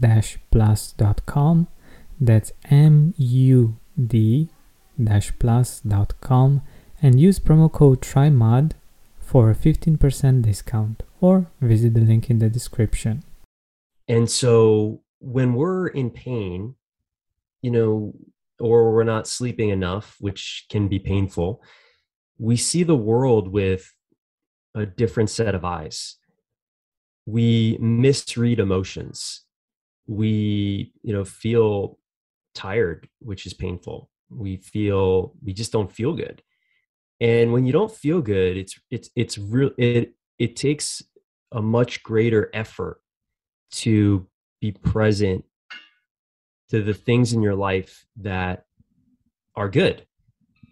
mood-plus.com. That's M U D plus.com and use promo code TRYMUD for a 15% discount or visit the link in the description. And so when we're in pain, you know, or we're not sleeping enough, which can be painful, we see the world with a different set of eyes. We misread emotions. We, you know, feel tired, which is painful. We feel we just don't feel good and when you don't feel good it's it's it's real it it takes a much greater effort to be present to the things in your life that are good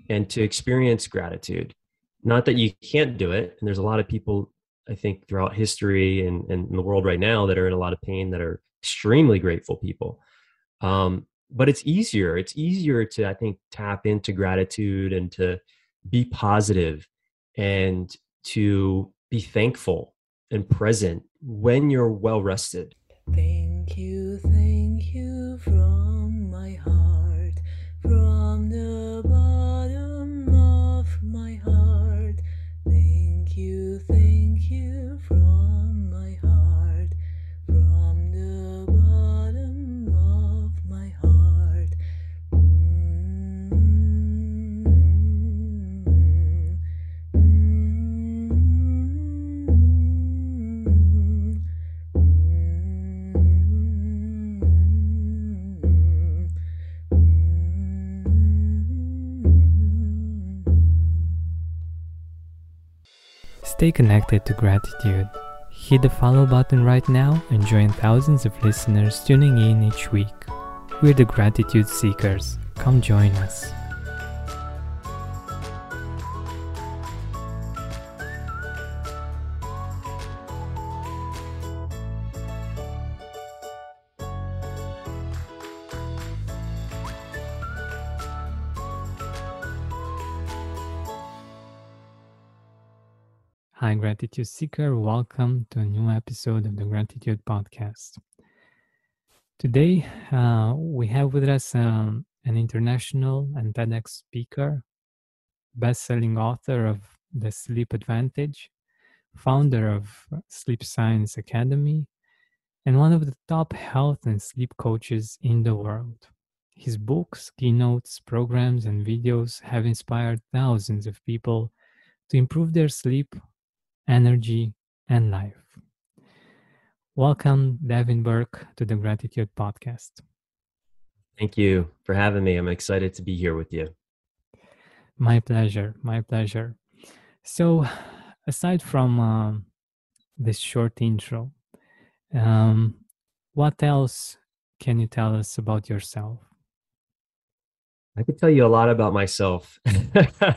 and to experience gratitude not that you can't do it and there's a lot of people i think throughout history and, and in the world right now that are in a lot of pain that are extremely grateful people um, but it's easier it's easier to i think tap into gratitude and to be positive and to be thankful and present when you're well rested. Thank you, Stay connected to gratitude. Hit the follow button right now and join thousands of listeners tuning in each week. We're the Gratitude Seekers. Come join us. Gratitude Seeker. Welcome to a new episode of the Gratitude Podcast. Today, uh, we have with us um, an international and TEDx speaker, best selling author of The Sleep Advantage, founder of Sleep Science Academy, and one of the top health and sleep coaches in the world. His books, keynotes, programs, and videos have inspired thousands of people to improve their sleep energy, and life. Welcome, Devin Burke, to the Gratitude Podcast. Thank you for having me. I'm excited to be here with you. My pleasure. My pleasure. So, aside from um, this short intro, um, what else can you tell us about yourself? I could tell you a lot about myself. I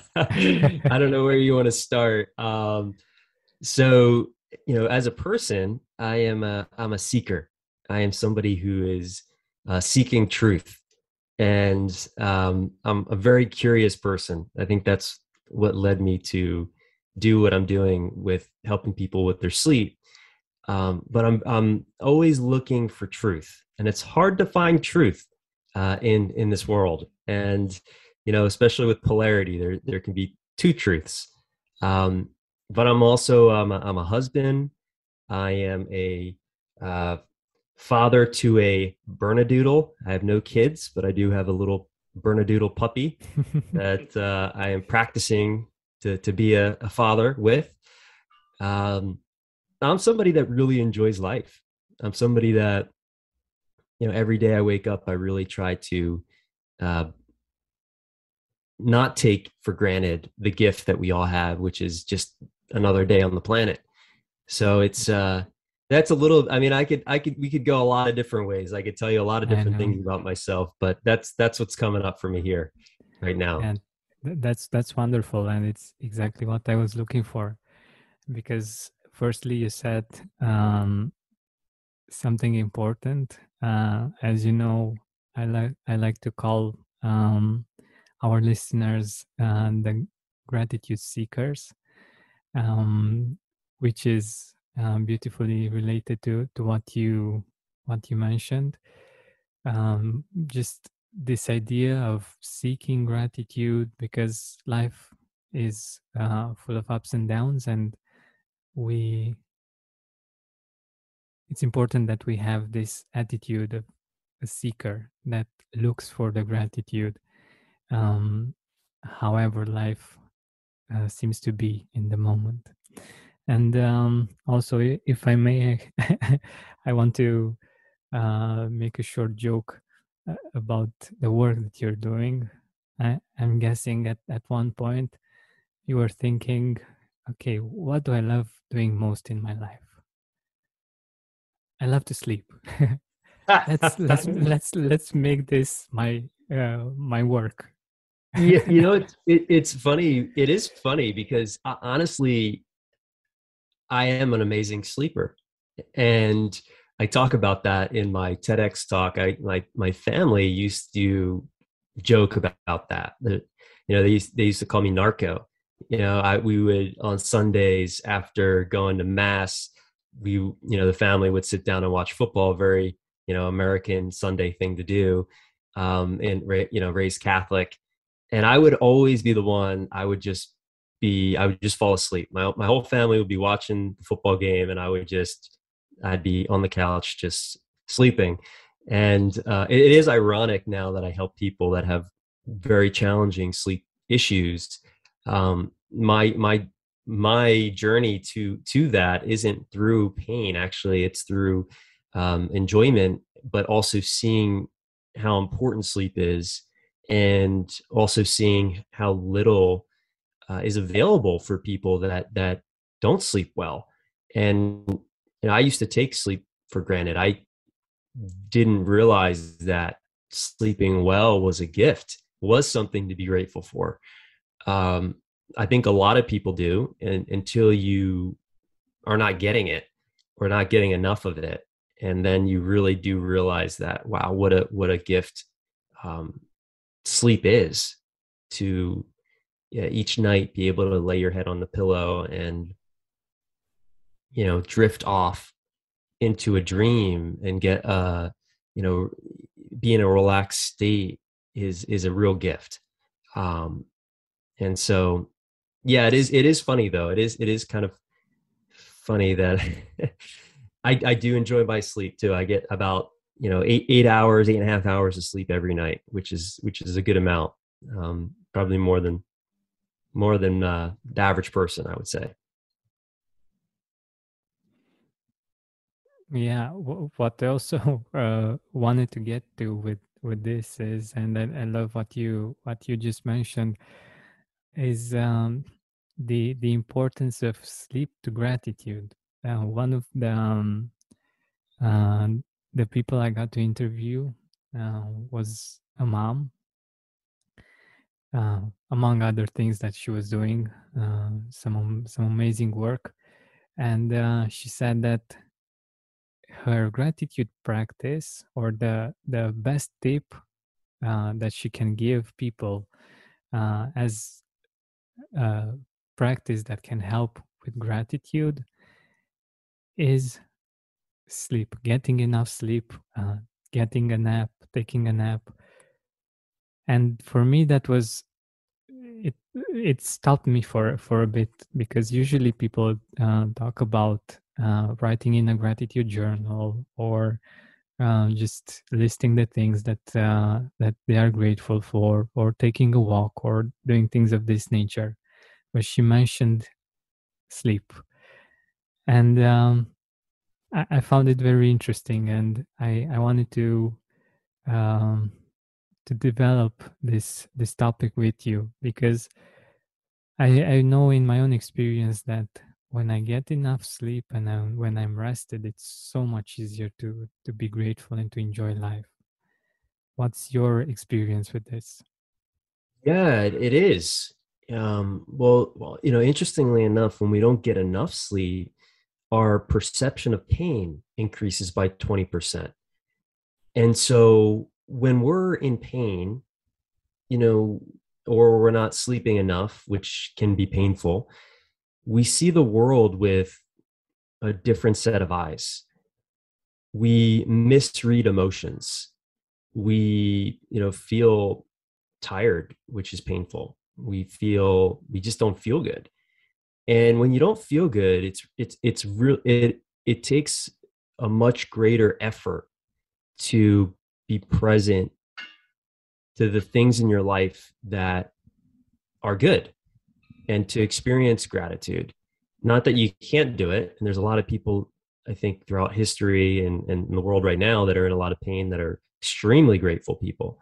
don't know where you want to start. Um, so you know as a person i am a i'm a seeker i am somebody who is uh, seeking truth and um, I'm a very curious person. I think that's what led me to do what I'm doing with helping people with their sleep. Um, but I'm I'm always looking for truth, and it's hard to find truth uh, in in this world. And you know, especially with polarity, there there can be two truths. Um, but I'm also um, a, I'm a husband. I am a uh, father to a Bernedoodle. I have no kids, but I do have a little Bernedoodle puppy that uh, I am practicing to to be a, a father with. Um, I'm somebody that really enjoys life. I'm somebody that you know every day I wake up, I really try to uh, not take for granted the gift that we all have, which is just another day on the planet. So it's uh, that's a little i mean i could i could we could go a lot of different ways. I could tell you a lot of different things about myself but that's that's what's coming up for me here right now. And that's that's wonderful and it's exactly what i was looking for. Because firstly you said um, something important. Uh, as you know i like i like to call um, our listeners uh, the gratitude seekers um, which is um, beautifully related to to what you what you mentioned. Um, just this idea of seeking gratitude because life is uh, full of ups and downs, and we it's important that we have this attitude of a seeker that looks for the gratitude um, however life uh, seems to be in the moment and um, also, if I may, I want to uh, make a short joke uh, about the work that you're doing. I, am guessing at, at one point you were thinking, okay, what do I love doing most in my life? I love to sleep. let's let's let's let's make this my uh, my work. Yeah, you know it's it, it's funny. It is funny because uh, honestly, I am an amazing sleeper. And I talk about that in my TEDx talk. I my my family used to joke about that. That you know they used, they used to call me narco. You know, I we would on Sundays after going to mass, we you know the family would sit down and watch football. Very you know American Sunday thing to do, um, and you know raised Catholic. And I would always be the one. I would just be I would just fall asleep. My my whole family would be watching the football game, and I would just I'd be on the couch just sleeping. And uh, it, it is ironic now that I help people that have very challenging sleep issues. Um, my my my journey to to that isn't through pain. Actually, it's through um, enjoyment, but also seeing how important sleep is, and also seeing how little uh, is available for people that that don't sleep well. And you know, I used to take sleep for granted. I didn't realize that sleeping well was a gift, was something to be grateful for. Um, I think a lot of people do, and until you are not getting it or not getting enough of it, and then you really do realize that wow, what a what a gift um, sleep is to yeah, each night be able to lay your head on the pillow and you know drift off into a dream and get uh you know be in a relaxed state is is a real gift. Um and so yeah it is it is funny though. It is it is kind of funny that i i do enjoy my sleep too. I get about you know eight eight hours eight and a half hours of sleep every night which is which is a good amount um probably more than more than uh, the average person, I would say. Yeah, what I also uh, wanted to get to with with this is, and I, I love what you what you just mentioned, is um, the the importance of sleep to gratitude. Uh, one of the um, uh, the people I got to interview uh, was a mom uh, among other things that she was doing, uh, some some amazing work, and uh, she said that her gratitude practice or the the best tip uh, that she can give people uh, as a practice that can help with gratitude is sleep, getting enough sleep, uh, getting a nap, taking a nap. And for me, that was it. It stopped me for for a bit because usually people uh, talk about uh, writing in a gratitude journal or uh, just listing the things that uh, that they are grateful for, or taking a walk, or doing things of this nature. But she mentioned sleep, and um, I, found it very interesting, and I I wanted to um, to develop this this topic with you because I I know in my own experience that when I get enough sleep and I, when I'm rested, it's so much easier to to be grateful and to enjoy life. What's your experience with this? Yeah, it is. Um, well, well, you know, interestingly enough, when we don't get enough sleep, our perception of pain increases by 20%. And so when we're in pain, you know, or we're not sleeping enough, which can be painful, we see the world with a different set of eyes. We misread emotions. We, you know, feel tired, which is painful. We feel we just don't feel good. And when you don't feel good, it's it's it's real it it takes a much greater effort to be present to the things in your life that are good and to experience gratitude. Not that you can't do it. And there's a lot of people, I think, throughout history and, and in the world right now that are in a lot of pain that are extremely grateful people.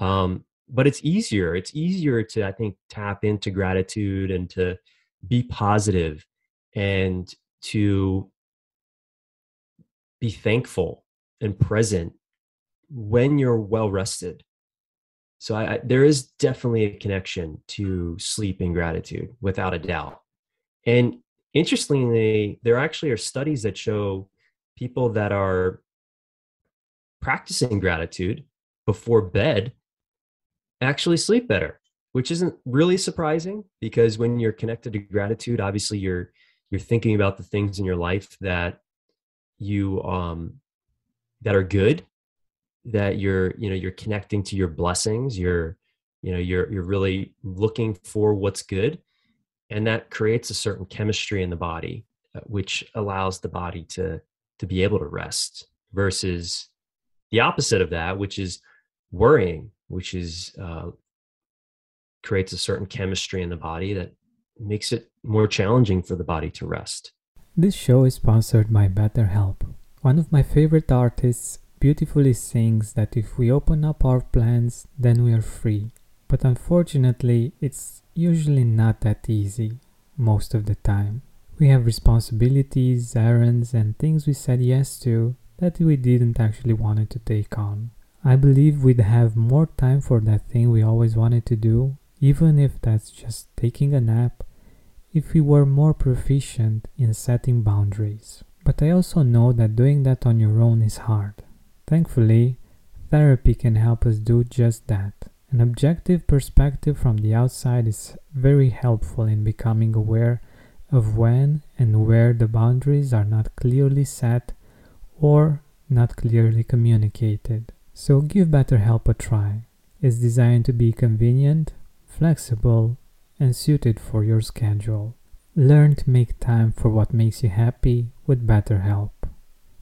Um, but it's easier. It's easier to, I think, tap into gratitude and to be positive and to be thankful and present when you're well rested. So I, I, there is definitely a connection to sleep and gratitude without a doubt. And interestingly there actually are studies that show people that are practicing gratitude before bed actually sleep better which isn't really surprising because when you're connected to gratitude obviously you're you're thinking about the things in your life that you um that are good that you're you know you're connecting to your blessings you're you know you're you're really looking for what's good. And that creates a certain chemistry in the body uh, which allows the body to to be able to rest versus the opposite of that which is worrying which is uh, creates a certain chemistry in the body that makes it more challenging for the body to rest this show is sponsored by betterhelp one of my favorite artists beautifully sings that if we open up our plans, then we are free. But unfortunately, it's usually not that easy most of the time. We have responsibilities, errands, and things we said yes to that we didn't actually want to take on. I believe we'd have more time for that thing we always wanted to do, even if that's just taking a nap, if we were more proficient in setting boundaries. But I also know that doing that on your own is hard. Thankfully, therapy can help us do just that. An objective perspective from the outside is very helpful in becoming aware of when and where the boundaries are not clearly set or not clearly communicated. So give BetterHelp a try. It's designed to be convenient, flexible, and suited for your schedule. Learn to make time for what makes you happy with BetterHelp.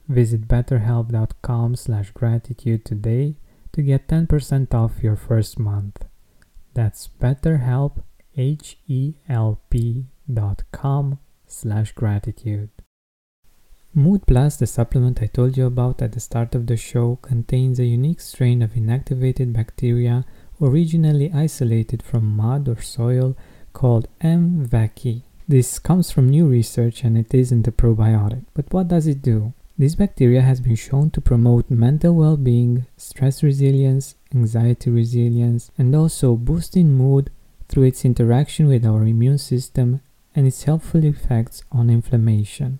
Visit betterhelp.com slash gratitude today to get 10% off your first month. That's betterhelp, H-E-L-P dot com slash gratitude. Mood Plus, the supplement I told you about at the start of the show, contains a unique strain of inactivated bacteria originally isolated from mud or soil called M. vaccae. This comes from new research and it isn't a probiotic. But what does it do? This bacteria has been shown to promote mental well-being, stress resilience, anxiety resilience, and also boosting mood through its interaction with our immune system and its helpful effects on inflammation.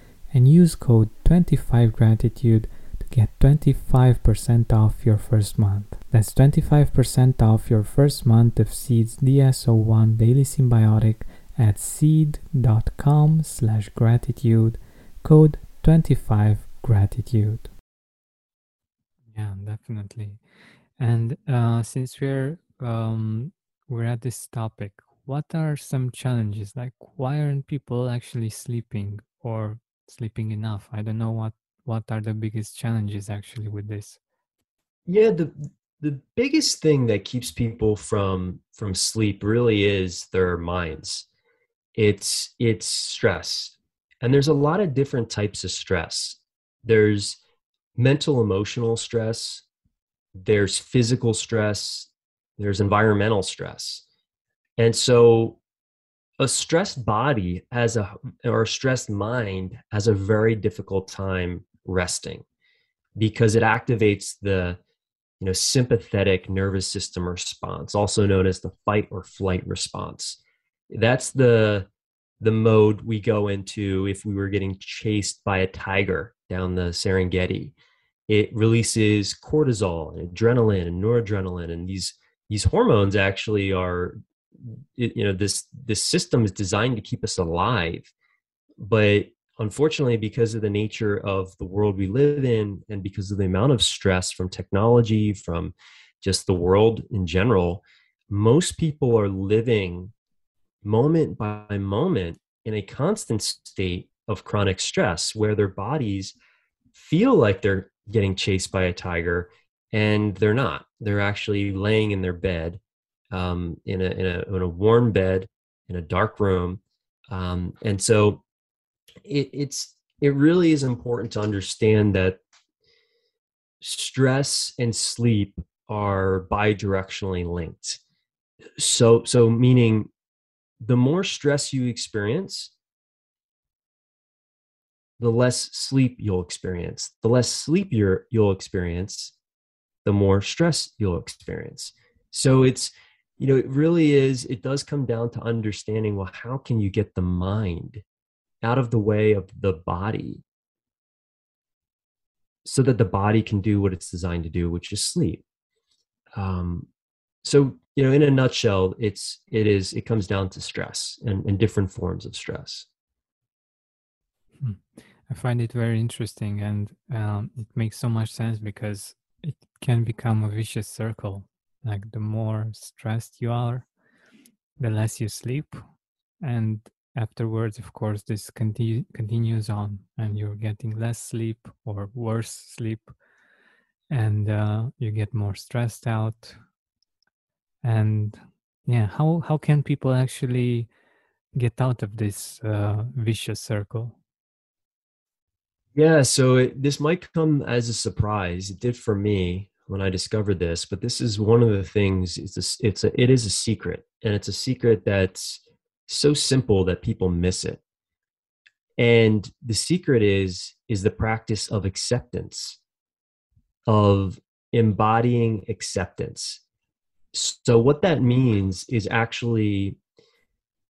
and use code 25gratitude to get 25% off your first month. That's 25% off your first month of Seed's DS01 Daily Synbiotic at seed.com slash gratitude, code 25gratitude. Yeah, definitely. And uh, since we're um, we're at this topic, what are some challenges? Like, why aren't people actually sleeping or sleeping enough? I don't know what what are the biggest challenges actually with this. Yeah, the the biggest thing that keeps people from from sleep really is their minds. It's it's stress. And there's a lot of different types of stress. There's mental emotional stress, there's physical stress, there's environmental stress. And so a stressed body has a or a stressed mind has a very difficult time resting because it activates the you know sympathetic nervous system response also known as the fight or flight response. That's the the mode we go into if we were getting chased by a tiger down the serengeti. It releases cortisol and adrenaline and noradrenaline and these these hormones actually are you know this this system is designed to keep us alive but unfortunately because of the nature of the world we live in and because of the amount of stress from technology from just the world in general most people are living moment by moment in a constant state of chronic stress where their bodies feel like they're getting chased by a tiger and they're not. They're actually laying in their bed um, in, a, in, a, in a warm bed in a dark room. Um, and so it, it's it really is important to understand that stress and sleep are bidirectionally linked. So so meaning the more stress you experience, the less sleep you'll experience. The less sleep you you'll experience, the more stress you'll experience. So it's you know, it really is, it does come down to understanding well, how can you get the mind out of the way of the body so that the body can do what it's designed to do, which is sleep. Um, so, you know, in a nutshell, it's, it is, it comes down to stress and, and different forms of stress. Hmm. I find it very interesting and um, it makes so much sense because it can become a vicious circle like the more stressed you are the less you sleep and afterwards of course this conti- continues on and you're getting less sleep or worse sleep and uh, you get more stressed out and yeah how how can people actually get out of this uh, vicious circle? Yeah, so it, this might come as a surprise. It did for me when I discovered this, but this is one of the things. It's a, it's a, it is a secret, and it's a secret that's so simple that people miss it. And the secret is is the practice of acceptance, of embodying acceptance. So what that means is actually,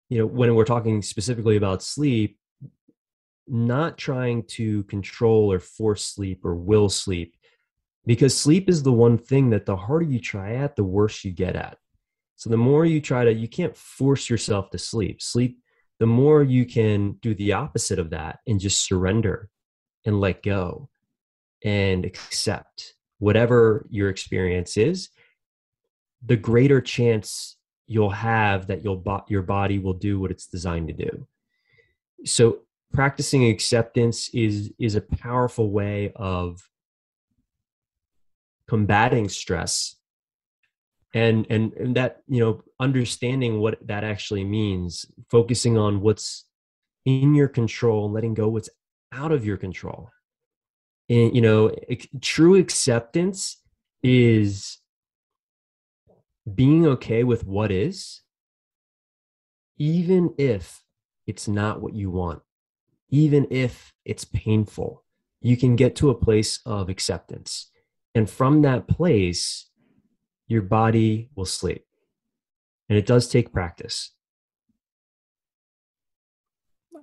you know, when we're talking specifically about sleep, not trying to control or force sleep or will sleep because sleep is the one thing that the harder you try at the worse you get at. So the more you try to you can't force yourself to sleep. Sleep the more you can do the opposite of that and just surrender and let go and accept whatever your experience is the greater chance you'll have that you'll your body will do what it's designed to do. So practicing acceptance is is a powerful way of combating stress and and and that you know understanding what that actually means focusing on what's in your control letting go what's out of your control and you know true acceptance is being okay with what is even if it's not what you want even if it's painful, you can get to a place of acceptance. And from that place, your body will sleep. And it does take practice.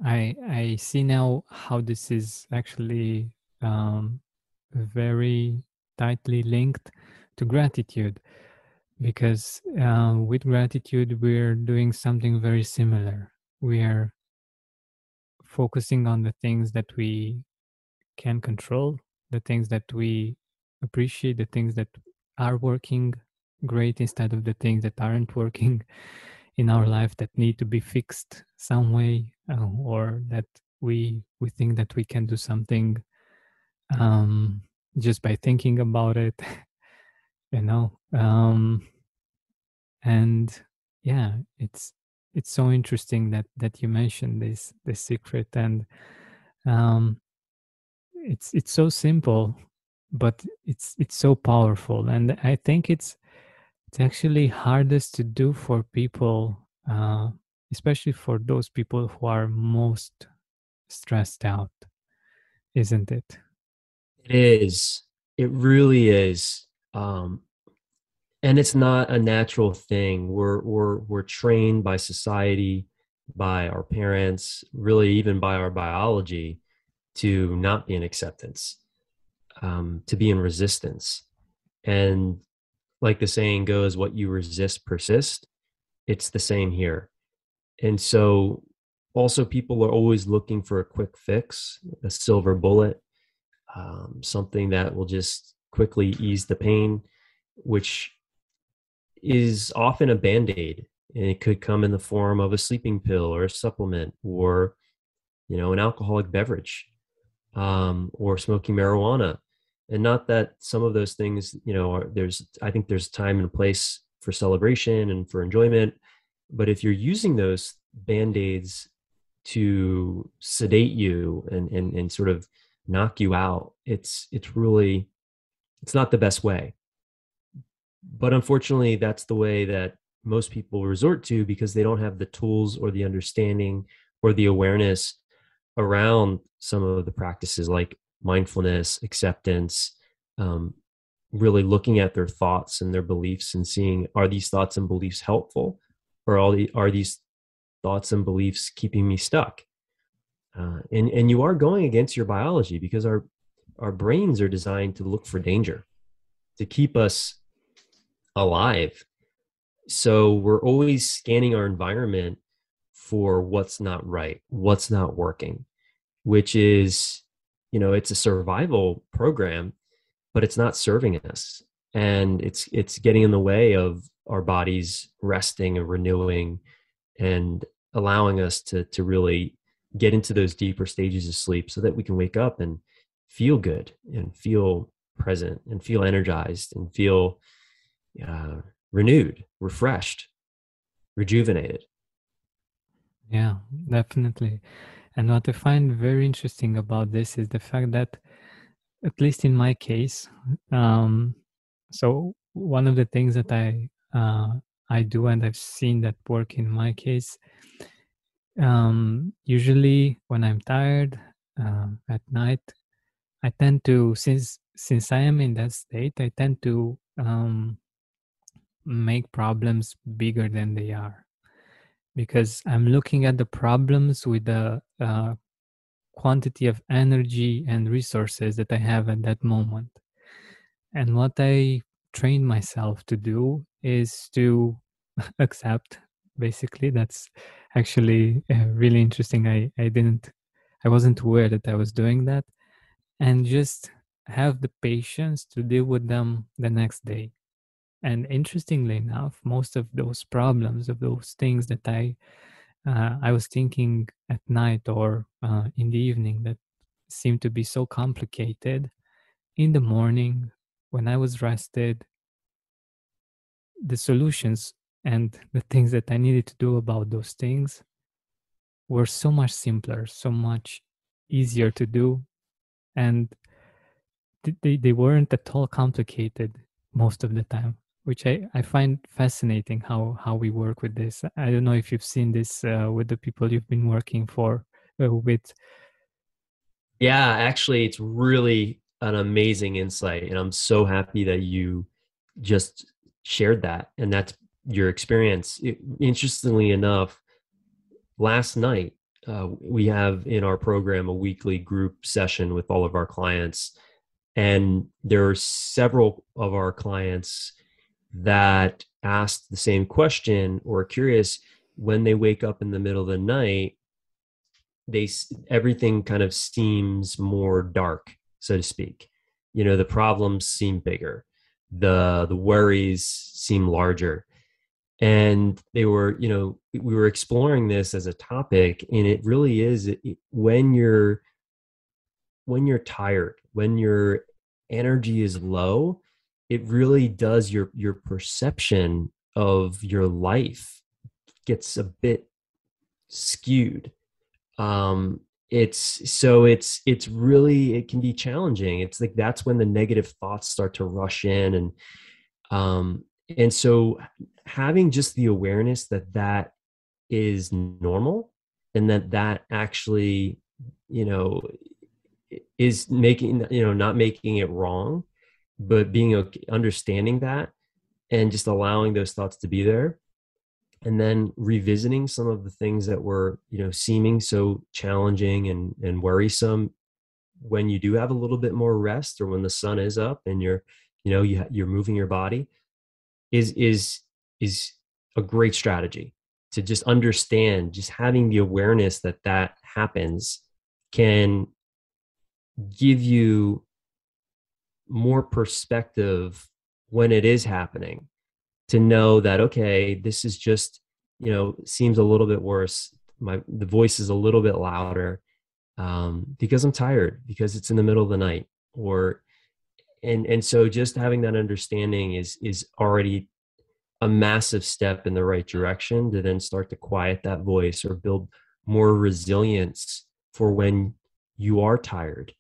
I I see now how this is actually um, very tightly linked to gratitude, because uh, with gratitude we're doing something very similar. We are focusing on the things that we can control, the things that we appreciate, the things that are working great instead of the things that aren't working in our life that need to be fixed some way uh, or that we we think that we can do something um, just by thinking about it you know? Um, and yeah it's it's so interesting that that you mentioned this this secret and um it's it's so simple but it's it's so powerful and i think it's it's actually hardest to do for people uh especially for those people who are most stressed out isn't it? It is. It really is. Um and it's not a natural thing. We're we're we're trained by society by our parents really even by our biology to not be in acceptance um, to be in resistance. And like the saying goes what you resist persist it's the same here. And so also people are always looking for a quick fix a silver bullet um, something that will just quickly ease the pain which is often a band-aid. And it could come in the form of a sleeping pill or a supplement or you know an alcoholic beverage um, or smoking marijuana and not that some of those things you know are, there's i think there's time and place for celebration and for enjoyment but if you're using those band-aids to sedate you and, and and sort of knock you out it's it's really it's not the best way. But unfortunately that's the way that most people resort to because they don't have the tools or the understanding or the awareness around some of the practices like mindfulness acceptance um, really looking at their thoughts and their beliefs and seeing are these thoughts and beliefs helpful or are, the, are these thoughts and beliefs keeping me stuck uh, and and you are going against your biology because our our brains are designed to look for danger to keep us alive. So we're always scanning our environment for what's not right, what's not working, which is, you know, it's a survival program, but it's not serving us. And it's it's getting in the way of our bodies resting and renewing and allowing us to to really get into those deeper stages of sleep so that we can wake up and feel good and feel present and feel energized and feel uh, renewed, refreshed, rejuvenated. Yeah, definitely. And what I find very interesting about this is the fact that, at least in my case, um, so one of the things that I uh, I do and I've seen that work in my case, um, usually when I'm tired uh, at night, I tend to since since I am in that state, I tend to um, make problems bigger than they are because I'm looking at the problems with the uh, quantity of energy and resources that I have at that moment. And what I train myself to do is to accept, basically. That's actually really interesting. I, I didn't, I wasn't aware that I was doing that. And just have the patience to deal with them the next day. And interestingly enough, most of those problems, of those things that I uh, I was thinking at night or uh, in the evening that seemed to be so complicated. In the morning, when I was rested, the solutions and the things that I needed to do about those things were so much simpler, so much easier to do. And they, they weren't at all complicated most of the time which I, I find fascinating how how we work with this. I don't know if you've seen this uh, with the people you've been working for uh, with. Yeah, actually, it's really an amazing insight, and I'm so happy that you just shared that, and that's your experience. It, interestingly enough, last night uh, we have in our program a weekly group session with all of our clients, and there are several of our clients that asked the same question or curious when they wake up in the middle of the night they everything kind of seems more dark so to speak. You know the problems seem bigger. The the worries seem larger. And they were you know we were exploring this as a topic and it really is when you're when you're tired when your energy is low it really does your your perception of your life gets a bit skewed. Um it's so it's it's really it can be challenging. It's like that's when the negative thoughts start to rush in and um and so having just the awareness that that is normal and that that actually you know is making you know not making it wrong but being okay, understanding that and just allowing those thoughts to be there. And then revisiting some of the things that were you know seeming so challenging and and worrisome. When you do have a little bit more rest or when the sun is up and you're you know you, you're moving your body is is is a great strategy to just understand just having the awareness that that happens can give you more perspective when it is happening to know that okay this is just you know seems a little bit worse. My the voice is a little bit louder um, because i'm tired because it's in the middle of the night or and and so just having that understanding is is already a massive step in the right direction to then start to quiet that voice or build more resilience for when you are tired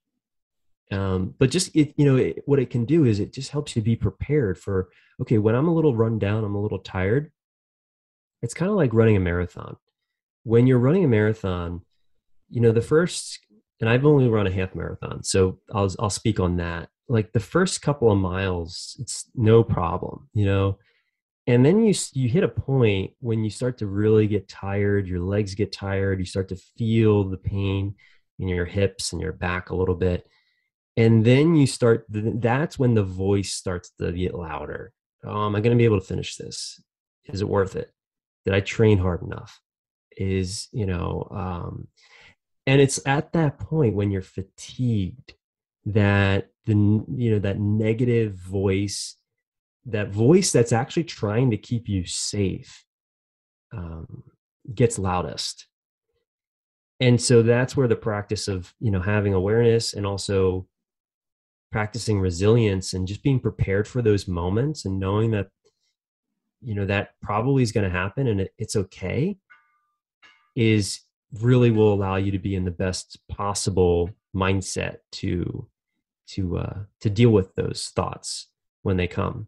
um, but just it, you know it, what it can do is it just helps you be prepared for okay when i'm a little run down i'm a little tired it's kind of like running a marathon. When you're running a marathon you know the first and i've only run a half marathon so i'll i'll speak on that. Like the first couple of miles it's no problem you know? And then you you hit a point when you start to really get tired your legs get tired you start to feel the pain in your hips and your back a little bit and then you start that's when the voice starts to get louder. Oh, am i going to be able to finish this. Is it worth it? Did i train hard enough? Is you know um and it's at that point when you're fatigued that the you know that negative voice that voice that's actually trying to keep you safe um, gets loudest. And so that's where the practice of you know having awareness and also practicing resilience and just being prepared for those moments and knowing that you know that probably is going to happen and it, it's okay is really will allow you to be in the best possible mindset to to uh, to deal with those thoughts when they come.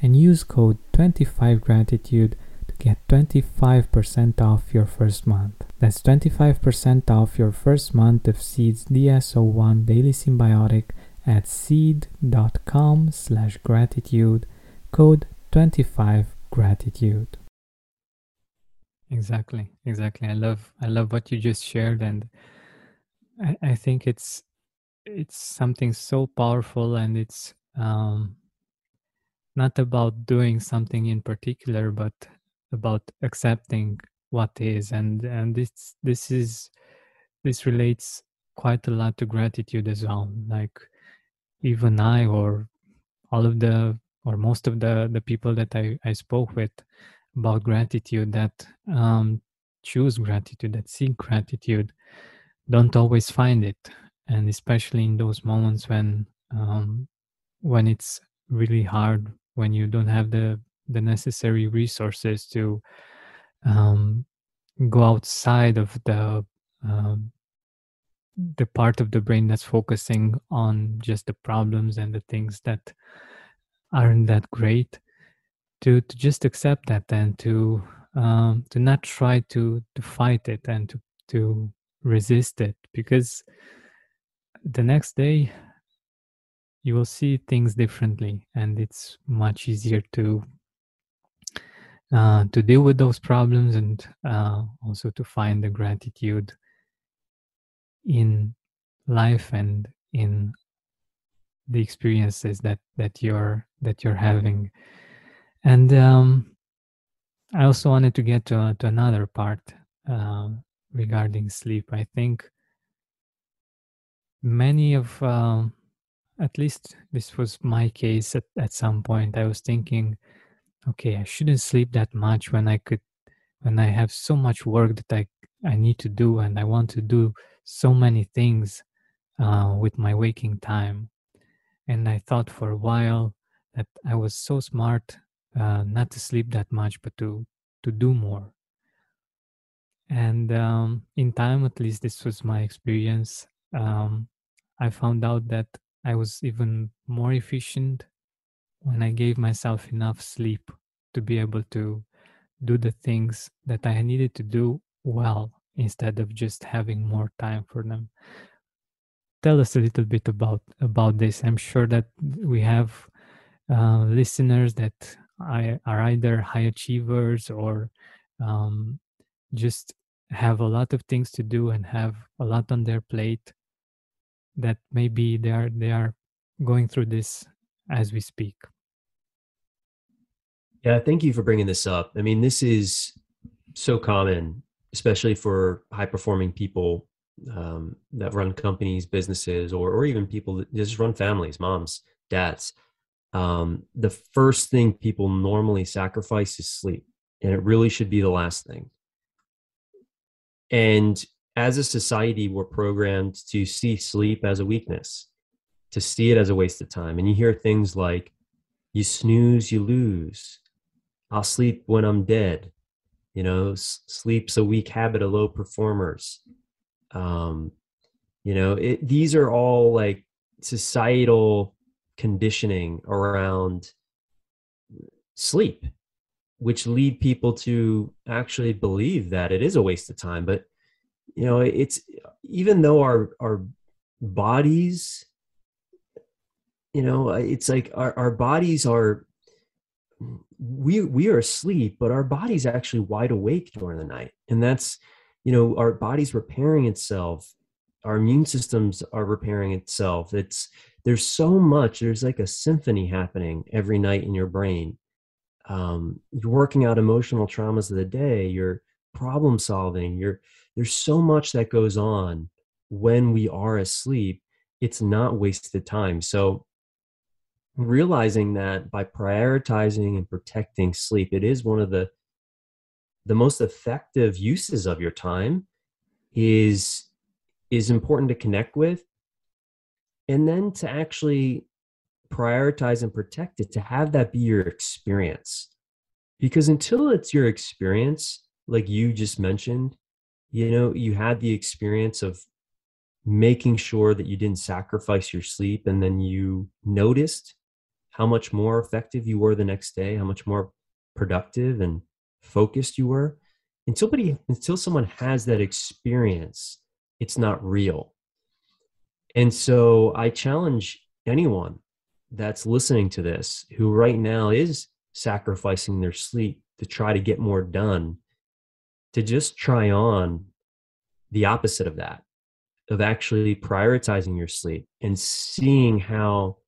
and use code 25gratitude to get 25% off your first month. That's 25% off your first month of Seed's DS01 Daily Synbiotic at seed.com slash gratitude, code 25gratitude. Exactly, exactly. I love I love what you just shared and I, I think it's it's something so powerful and it's um not about doing something in particular but about accepting what is. And and this this is this relates quite a lot to gratitude as well. Like even i or all of the or most of the the people that i i spoke with about gratitude that um choose gratitude that seek gratitude don't always find it. And especially in those moments when um when it's really hard when you don't have the the necessary resources to um, go outside of the um, the part of the brain that's focusing on just the problems and the things that aren't that great to to just accept that and to um, to not try to to fight it and to to resist it. Because the next day you will see things differently and it's much easier to uh, to deal with those problems and uh, also to find the gratitude in life and in the experiences that that you're that you're having. And um, i also wanted to get to, to another part uh, regarding sleep. I think many of um, at least this was my case at, at some point i was thinking okay, I shouldn't sleep that much when I could, when I have so much work that I, I need to do and I want to do so many things uh, with my waking time. And I thought for a while that I was so smart uh, not to sleep that much, but to, to do more. And um, in time, at least this was my experience. Um, I found out that I was even more efficient when I gave myself enough sleep to be able to do the things that I needed to do well instead of just having more time for them. Tell us a little bit about about this. I'm sure that we have uh, listeners that are either high achievers or um, just have a lot of things to do and have a lot on their plate that maybe they are they are going through this as we speak. Yeah thank you for bringing this up. I mean this is so common especially for high performing people um, that run companies businesses or, or even people that just run families moms dads. Um, the first thing people normally sacrifice is sleep and it really should be the last thing. And as a society, we're programmed to see sleep as a weakness, to see it as a waste of time. And you hear things like, you snooze, you lose. I'll sleep when I'm dead. You know, sleep's a weak habit of low performers. Um, you know, it, these are all like societal conditioning around sleep which lead people to actually believe that it is a waste of time but you know it's even though our our bodies you know it's like our, our bodies are we we are asleep but our body's actually wide awake during the night. And that's you know our body's repairing itself. Our immune systems are repairing itself. It's there's so much there's like a symphony happening every night in your brain. Um, you're working out emotional traumas of the day you're problem solving you're there's so much that goes on when we are asleep it's not wasted time. So realizing that by prioritizing and protecting sleep it is one of the the most effective uses of your time is is important to connect with and then to actually prioritize and protect it to have that be your experience. Because until it's your experience like you just mentioned you know you had the experience of making sure that you didn't sacrifice your sleep and then you noticed how much more effective you were the next day how much more productive and focused you were. Until somebody until someone has that experience it's not real. And so i challenge anyone that's listening to this who right now is sacrificing their sleep to try to get more done to just try on the opposite of that of actually prioritizing your sleep and seeing how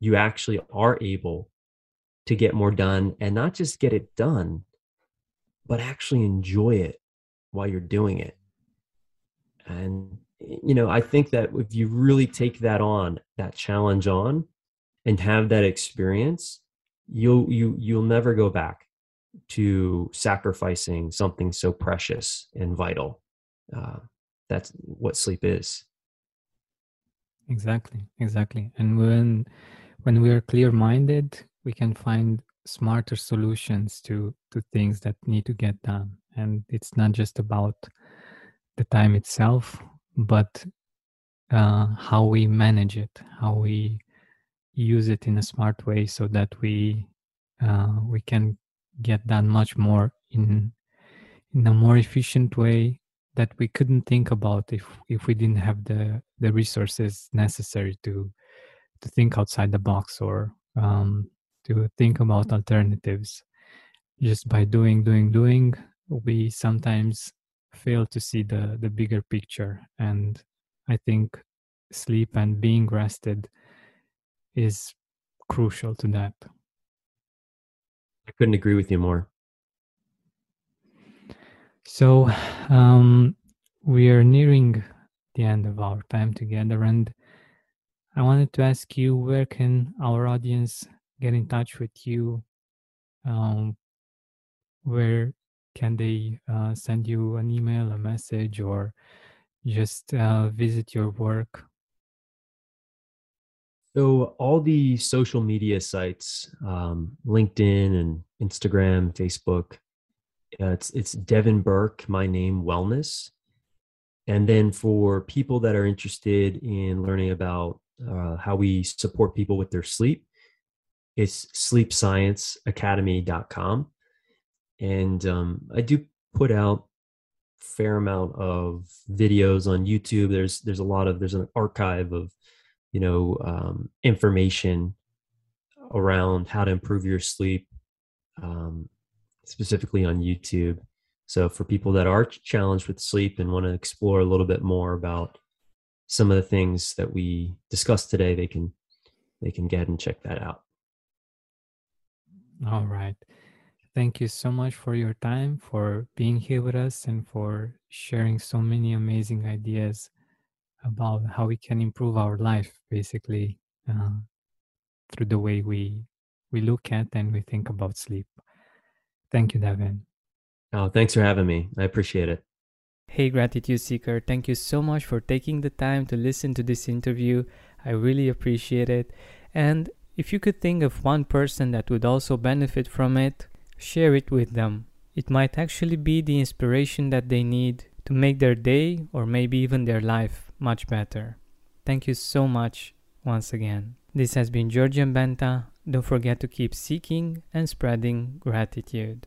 you actually are able to get more done and not just get it done but actually enjoy it while you're doing it. And you know i think that if you really take that on that challenge on and have that experience you'll you you'll never go back to sacrificing something so precious and vital uh, that's what sleep is. Exactly exactly. And when when we are clear minded we can find smarter solutions to to things that need to get done. And it's not just about the time itself but uh, how we manage it how we use it in a smart way so that we uh, we can get done much more in in a more efficient way that we couldn't think about if if we didn't have the the resources necessary to to think outside the box or um, to think about alternatives just by doing doing doing we sometimes fail to see the the bigger picture and i think sleep and being rested is crucial to that. I couldn't agree with you more. So, um, we are nearing the end of our time together, and I wanted to ask you where can our audience get in touch with you um, where can they uh, send you an email, a message, or just uh, visit your work? So all the social media sites, um, LinkedIn and Instagram, Facebook, uh, it's it's Devin Burke, my name Wellness. And then for people that are interested in learning about uh, how we support people with their sleep, it's sleepscienceacademy.com. And um, I do put out fair amount of videos on YouTube. There's there's a lot of there's an archive of you know um, information around how to improve your sleep, um, specifically on YouTube. So for people that are challenged with sleep and want to explore a little bit more about some of the things that we discussed today, they can they can get and check that out. All right. Thank you so much for your time, for being here with us, and for sharing so many amazing ideas about how we can improve our life, basically, uh, through the way we we look at and we think about sleep. Thank you, Devin. Oh, thanks for having me. I appreciate it. Hey, Gratitude Seeker, thank you so much for taking the time to listen to this interview. I really appreciate it. And if you could think of one person that would also benefit from it, share it with them. It might actually be the inspiration that they need to make their day or maybe even their life much better. Thank you so much once again. This has been Georgian Benta. Don't forget to keep seeking and spreading gratitude.